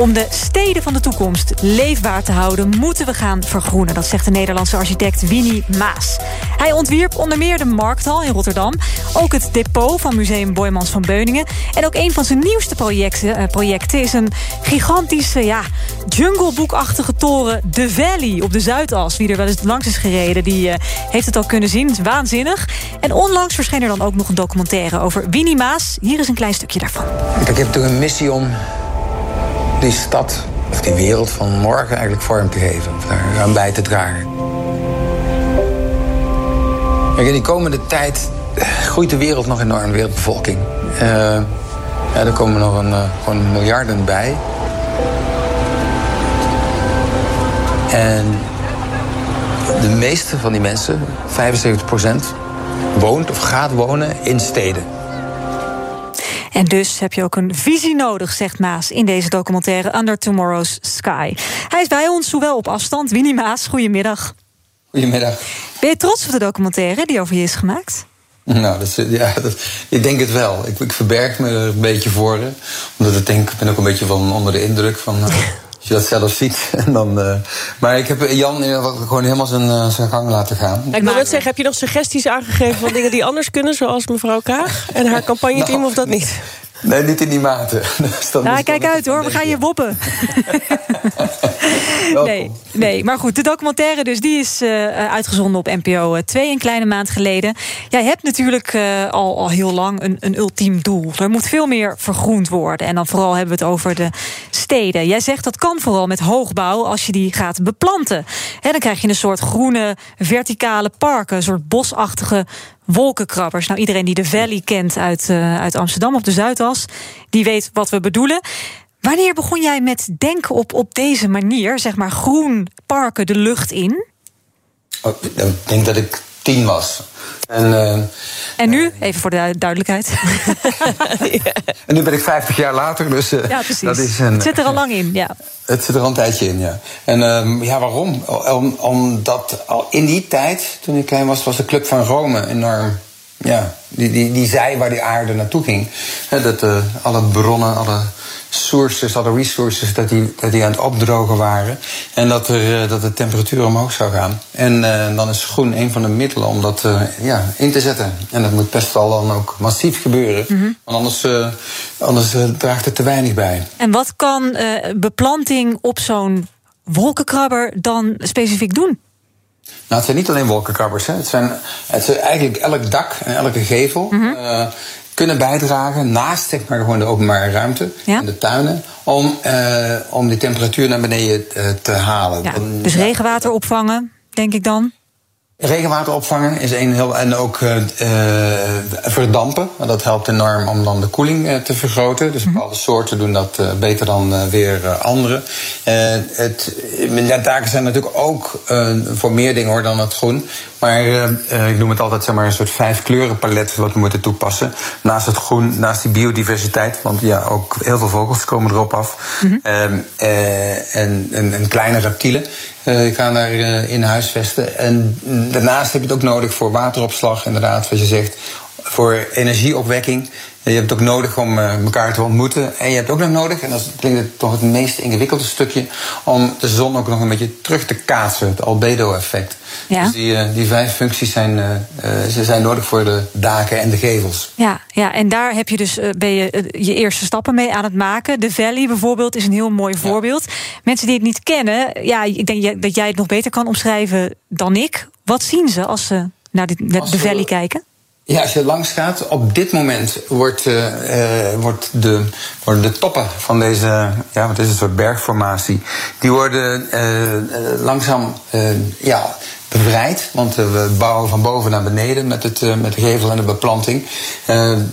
Om de steden van de toekomst leefbaar te houden, moeten we gaan vergroenen. Dat zegt de Nederlandse architect Winnie Maas. Hij ontwierp onder meer de Markthal in Rotterdam, ook het depot van Museum Boymans van Beuningen. En ook een van zijn nieuwste projecten, eh, projecten is een gigantische, ja, jungleboekachtige toren, The Valley, op de Zuidas. Wie er wel eens langs is gereden, die uh, heeft het al kunnen zien. Het is waanzinnig. En onlangs verscheen er dan ook nog een documentaire over Winnie Maas. Hier is een klein stukje daarvan. Ik heb toch een missie om die stad, of die wereld van morgen eigenlijk vorm te geven. Of aan bij te dragen. Kijk, in die komende tijd groeit de wereld nog enorm, de wereldbevolking. Uh, ja, er komen nog een, uh, gewoon miljarden bij. En de meeste van die mensen, 75%, woont of gaat wonen in steden. En dus heb je ook een visie nodig, zegt Maas in deze documentaire Under Tomorrow's Sky. Hij is bij ons, zowel op afstand. Winnie Maas, goedemiddag. Goedemiddag. Ben je trots op de documentaire die over je is gemaakt? Nou, dat, ja, dat, ik denk het wel. Ik, ik verberg me er een beetje voor. Omdat ik denk, ik ben ook een beetje van onder de indruk van. Als je dat zelf ziet. En dan, uh, maar ik heb Jan gewoon helemaal zijn, uh, zijn gang laten gaan. ik wil net zeggen, heb je nog suggesties aangegeven van dingen die anders kunnen, zoals mevrouw Kaag en haar campagneteam, nou, of dat niet? Nee, niet in die mate. Dus nou, kijk uit hoor, we gaan je woppen. Nee, nee, maar goed, de documentaire dus, die is uh, uitgezonden op NPO 2 een kleine maand geleden. Jij hebt natuurlijk uh, al, al heel lang een, een ultiem doel. Er moet veel meer vergroend worden. En dan vooral hebben we het over de steden. Jij zegt dat kan vooral met hoogbouw als je die gaat beplanten. He, dan krijg je een soort groene verticale parken, een soort bosachtige wolkenkrabbers. Nou, iedereen die de Valley kent uit, uh, uit Amsterdam op de Zuidas, die weet wat we bedoelen. Wanneer begon jij met denken op, op deze manier, zeg maar groen parken de lucht in? Oh, ik denk dat ik tien was. En, uh, en nu, even voor de duidelijkheid. en nu ben ik 50 jaar later, dus uh, ja, precies. dat is een, het zit er al lang in, ja. Het zit er al een tijdje in, ja. En uh, ja, waarom? Om, omdat al in die tijd, toen ik klein was, was de Club van Rome enorm. Ja, die, die, die zei waar die aarde naartoe ging. dat alle bronnen, alle sources, alle resources, dat die, dat die aan het opdrogen waren. En dat, er, dat de temperatuur omhoog zou gaan. En uh, dan is groen een van de middelen om dat uh, ja, in te zetten. En dat moet best wel dan ook massief gebeuren. Mm -hmm. Want anders, uh, anders draagt het te weinig bij. En wat kan beplanting op zo'n wolkenkrabber dan specifiek doen? Nou, het zijn niet alleen wolkenkrabbers. Hè. Het, zijn, het is eigenlijk elk dak en elke gevel. Mm -hmm. uh, kunnen bijdragen naast zeg maar, gewoon de openbare ruimte ja? en de tuinen. Om, uh, om die temperatuur naar beneden uh, te halen. Ja, dus regenwater opvangen, denk ik dan? Regenwater opvangen is een heel. En ook uh, verdampen. Dat helpt enorm om dan de koeling uh, te vergroten. Dus bepaalde soorten doen dat beter dan weer andere. het, taken zijn natuurlijk ook voor meer dingen hoor dan het groen. Maar ik noem het altijd zeg maar, een soort vijf kleurenpalet wat we moeten toepassen. Naast het groen, naast die biodiversiteit. Want ja, ook heel veel vogels komen erop af. Mm -hmm. en, en, en kleine reptielen. Kan daar in huisvesten. En daarnaast heb je het ook nodig voor wateropslag, inderdaad, wat je zegt. Voor energieopwekking. Je hebt het ook nodig om elkaar te ontmoeten. En je hebt ook nog nodig, en dat klinkt toch het meest ingewikkelde stukje, om de zon ook nog een beetje terug te kaatsen, het albedo-effect. Ja. Dus die, die vijf functies zijn, uh, ze zijn nodig voor de daken en de gevels. Ja, ja en daar heb je dus, uh, ben je je eerste stappen mee aan het maken. De Valley bijvoorbeeld is een heel mooi voorbeeld. Ja. Mensen die het niet kennen, ja, ik denk dat jij het nog beter kan omschrijven dan ik. Wat zien ze als ze naar de, de, de Valley kijken? Ja, als je langs gaat, op dit moment wordt, uh, wordt de, worden de toppen van deze, ja, wat is het, een soort bergformatie, die worden uh, langzaam ja, bevrijd. Want we bouwen van boven naar beneden met, het, met de gevel en de beplanting.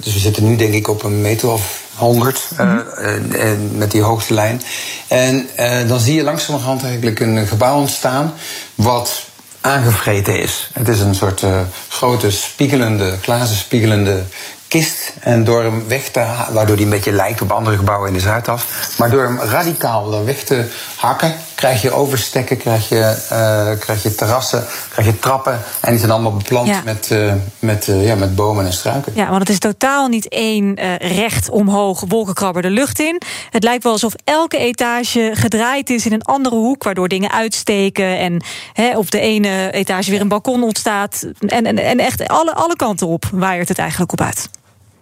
dus we zitten nu denk ik op een meter of 100 mm -hmm. met die hoogste lijn. En dan zie je langzamerhand eigenlijk een gebouw ontstaan wat aangevreten is. Het is een soort uh, grote spiegelende, glazen spiegelende kist. En door hem weg te waardoor hij een beetje lijkt op andere gebouwen in de Zuidas. Maar door hem radicaal weg te hakken, krijg je overstekken, krijg je, eh, krijg je terrassen, krijg je trappen. En die zijn allemaal beplant Ja. met, eh, met, eh, ja, met bomen en struiken. Ja, want het is totaal niet één recht omhoog wolkenkrabber de lucht in. Het lijkt wel alsof elke etage gedraaid is in een andere hoek, waardoor dingen uitsteken en hè, op de ene etage weer een balkon ontstaat. En, en, en echt alle, alle kanten op waaiert het eigenlijk op uit.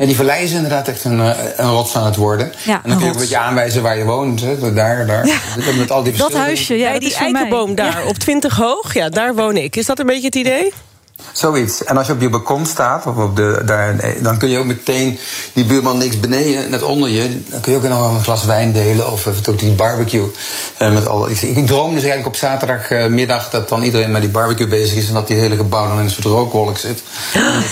Ja, die vallei is inderdaad echt een, eh, een rots aan het worden. Ja, en dan kun je ook een beetje aanwijzen waar je woont. Hè. Daar, daar. Met al die Dat huisje, ja, Bij dat die eikenboom daar op 20 hoog, ja, daar woon ik. Is dat een beetje het idee? Zoiets. En als je op je balkon staat, of op de, daar, dan kun je ook meteen die buurman niks beneden, net onder je. Dan kun je ook nog een glas wijn delen of even tot die barbecue. Eh, met al, ik, ik droom dus eigenlijk op zaterdagmiddag dat dan iedereen met die barbecue bezig is en dat die hele gebouw dan in een soort rookwolk zit.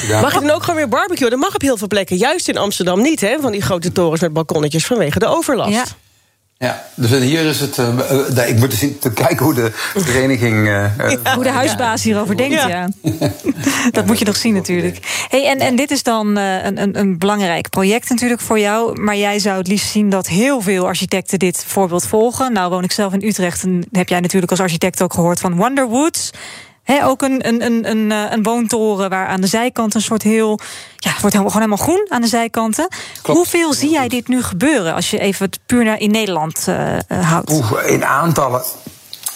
Daar- Mag je dan ook gewoon weer barbecuen? Dat mag op heel veel plekken. Juist in Amsterdam niet, hè? Van die grote torens met balkonnetjes vanwege de overlast. Ja. Ja, dus hier is het. eh, eh, ik moet eens te kijken hoe de vereniging. eh, Hoe de huisbaas hierover denkt, ja. Ja. dat moet je nog zien natuurlijk. Hey, en, en dit is dan een, een, een belangrijk project natuurlijk voor jou. Maar jij zou het liefst zien dat heel veel architecten dit voorbeeld volgen. Nou woon ik zelf in Utrecht en heb jij natuurlijk als architect ook gehoord van Wonderwoods. Ook een, een, een, een, eh, een woontoren waar aan de zijkant een soort heel... Ja, het wordt helemaal, gewoon helemaal groen aan de zijkanten. Klopt. Hoeveel zie jij dit nu gebeuren als je even het puur naar in Nederland eh, eh, houdt? Oeh, in aantallen.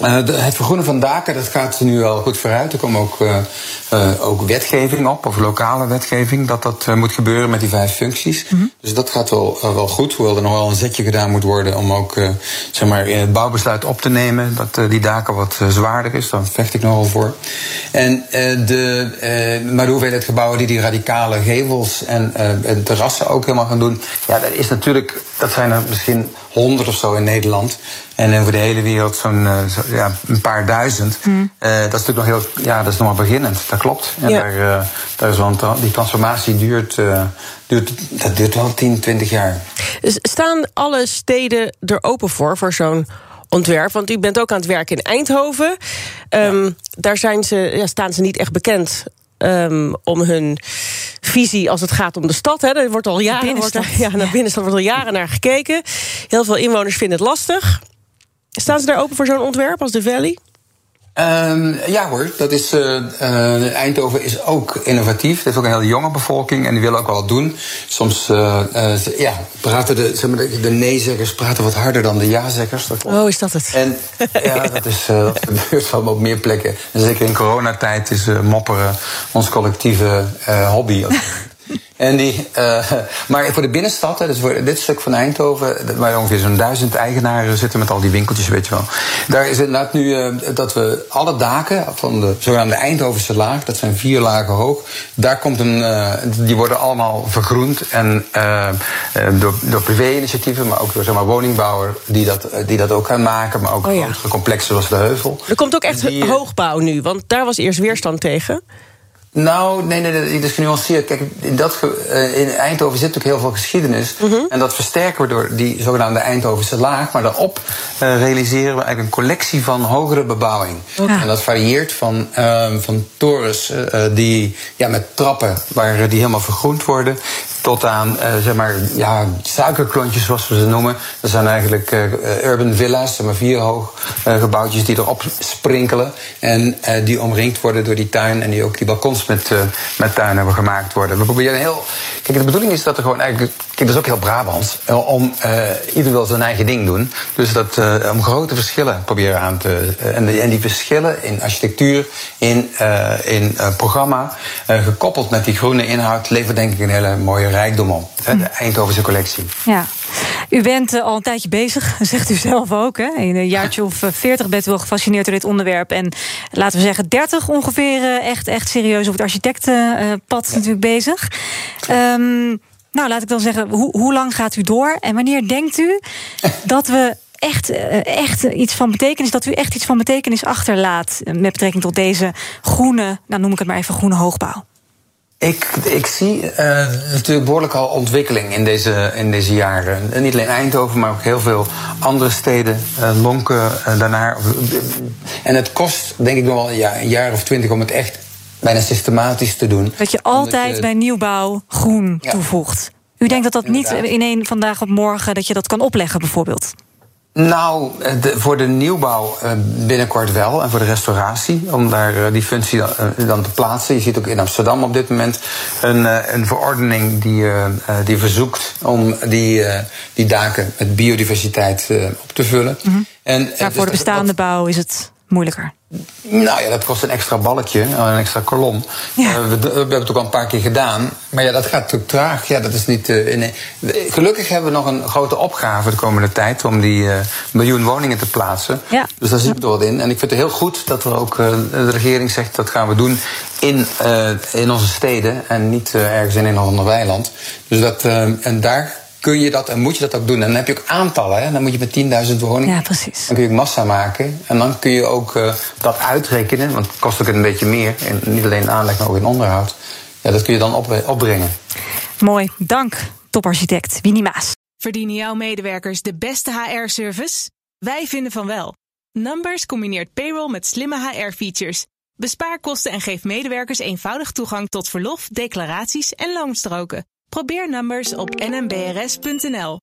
Eh, de- het vergroenen van daken, dat gaat nu wel goed vooruit. Er komt ook, eh, eh, ook wetgeving op, of lokale wetgeving, dat dat moet gebeuren met die vijf functies. Dus dat gaat wel, wel goed, hoewel er nog wel een zetje gedaan moet worden om ook zeg maar, in het bouwbesluit op te nemen dat die daken wat zwaarder is. Daar vecht ik nogal voor. En, de, maar de hoeveelheid gebouwen die die radicale gevels en, en terrassen ook helemaal gaan doen, ja, dat is natuurlijk, dat zijn er misschien honderd of zo in Nederland. En over de hele wereld zo'n eh, zo- ja, een paar duizend. Eh, dat is natuurlijk nog heel, ja, dat is nog maar beginnend. Dat klopt. En Ja. daar, eh, daar is wel een tra- die transformatie duurt, duurt, dat duurt wel 10, 20 jaar. Staan alle steden er open voor, voor zo'n ontwerp? Want u bent ook aan het werken in Eindhoven. Ehm, Daar zijn ze, ja, staan ze niet echt bekend ehm, om hun visie als het gaat om de stad. Hè. Er wordt al jaren wordt er, ja, naar binnenstad wordt al jaren naar gekeken. Heel veel inwoners vinden het lastig. Staan ze daar open voor zo'n ontwerp als de Valley? Ehm, ja hoor, dat is, eh, eh, Eindhoven is ook innovatief. Het heeft ook een hele jonge bevolking en die willen ook wel wat doen. Soms eh, ze- ja, praten de, zeg maar, de, de nee-zeggers praten wat harder dan de ja-zeggers. Oh, is dat het? En ja, dat, is, dat gebeurt wel op meer plekken. En zeker in coronatijd is mopperen ons collectieve hobby. En die, eh, maar voor de binnenstad, dus voor dit stuk van Eindhoven, waar ongeveer zo'n duizend eigenaren zitten met al die winkeltjes, weet je wel. Daar is inderdaad nu eh, dat we alle daken van de zogenaamde Eindhovense laag, dat zijn vier lagen hoog, daar komt een, eh, die worden allemaal vergroend. En door, door privé-initiatieven, maar ook door zeg maar, woningbouwer die dat, die dat ook gaan maken, maar ook Oh ja. complexen zoals de Heuvel. Er komt ook echt Die, hoogbouw nu, want daar was eerst weerstand tegen. Nou, nee, nee, nee, dat is genuanceerd. Kijk, in, dat, eh, in Eindhoven zit natuurlijk heel veel geschiedenis. En dat versterken we door die zogenaamde Eindhovense laag. Maar daarop eh, realiseren we eigenlijk een collectie van hogere bebouwing. En dat varieert van, ehm, van torens eh, die, ja, met trappen waar die helemaal vergroend worden. Tot aan, eh, zeg maar, ja, suikerklontjes zoals we ze noemen. Dat zijn eigenlijk eh, urban villa's, zeg maar vier hoog eh, gebouwtjes die erop sprinkelen. En die omringd worden door die tuin en die ook die balkons met, met tuin hebben gemaakt worden. We proberen heel. Kijk, de bedoeling is dat er gewoon eigenlijk. Kijk, dat is ook heel Brabants. eh, Om eh, ieder wil zijn eigen ding doen. Dus dat eh, om grote verschillen proberen aan te. en, die- en die verschillen in architectuur, in, in programma, gekoppeld met die groene inhoud, levert denk ik een hele mooie rijkdom op. Hè, de Eindhovense collectie. Ja. U bent al een tijdje bezig, zegt u zelf ook. Hè? In een jaartje of veertig bent u wel gefascineerd door dit onderwerp. En laten we zeggen, 30 ongeveer echt, echt serieus op het architectenpad natuurlijk bezig. Ehm, nou, laat ik dan zeggen, hoe, hoe lang gaat u door? En wanneer denkt u dat we echt, eh, echt iets van betekenis, dat u echt iets van betekenis achterlaat met betrekking tot deze groene, nou noem ik het maar even groene hoogbouw? Ik, ik zie eh, natuurlijk behoorlijk al ontwikkeling in deze, in deze jaren. En niet alleen Eindhoven, maar ook heel veel andere steden. eh, lonken daarnaar. En het kost denk ik nog wel een jaar, een jaar of twintig om het echt bijna systematisch te doen. Dat je altijd bij nieuwbouw groen toevoegt. U denkt dat dat niet in één vandaag op morgen dat je dat kan opleggen, bijvoorbeeld? Nou, voor de nieuwbouw binnenkort wel. En voor de restauratie, om daar die functie dan te plaatsen. Je ziet ook in Amsterdam op dit moment een, een verordening die, die verzoekt om die, die daken met biodiversiteit op te vullen. Mm en, maar dus voor de bestaande bouw is het moeilijker. Nou ja, dat kost een extra balkje, een extra kolom. Ja. Uh, we, we, hebben het ook al een paar keer gedaan. Maar ja, dat gaat natuurlijk traag. Ja, dat is niet, uh, in, gelukkig hebben we nog een grote opgave de komende tijd... om die uh, miljoen woningen te plaatsen. Ja. Dus daar zit er wat in. En ik vind het heel goed dat er ook de regering zegt... dat gaan we doen in, in onze steden en niet ergens in een of ander weiland. Dus dat, en daar kun je dat en moet je dat ook doen. En dan heb je ook aantallen. Hè? Dan moet je met 10.000 woningen. Ja, precies. Dan kun je ook massa maken. En dan kun je ook uh, dat uitrekenen. Want het kost ook een beetje meer. In, niet alleen in aanleg, maar ook in onderhoud. Ja, dat kun je dan op, opbrengen. Mooi. Dank, toparchitect Winnie Maas. Verdienen jouw medewerkers de beste HR-service? Wij vinden van wel. Numbers combineert payroll met slimme HR-features. Bespaar kosten en geef medewerkers eenvoudig toegang tot verlof, declaraties en loonstroken. Probeer Numbers op nmbrs.nl.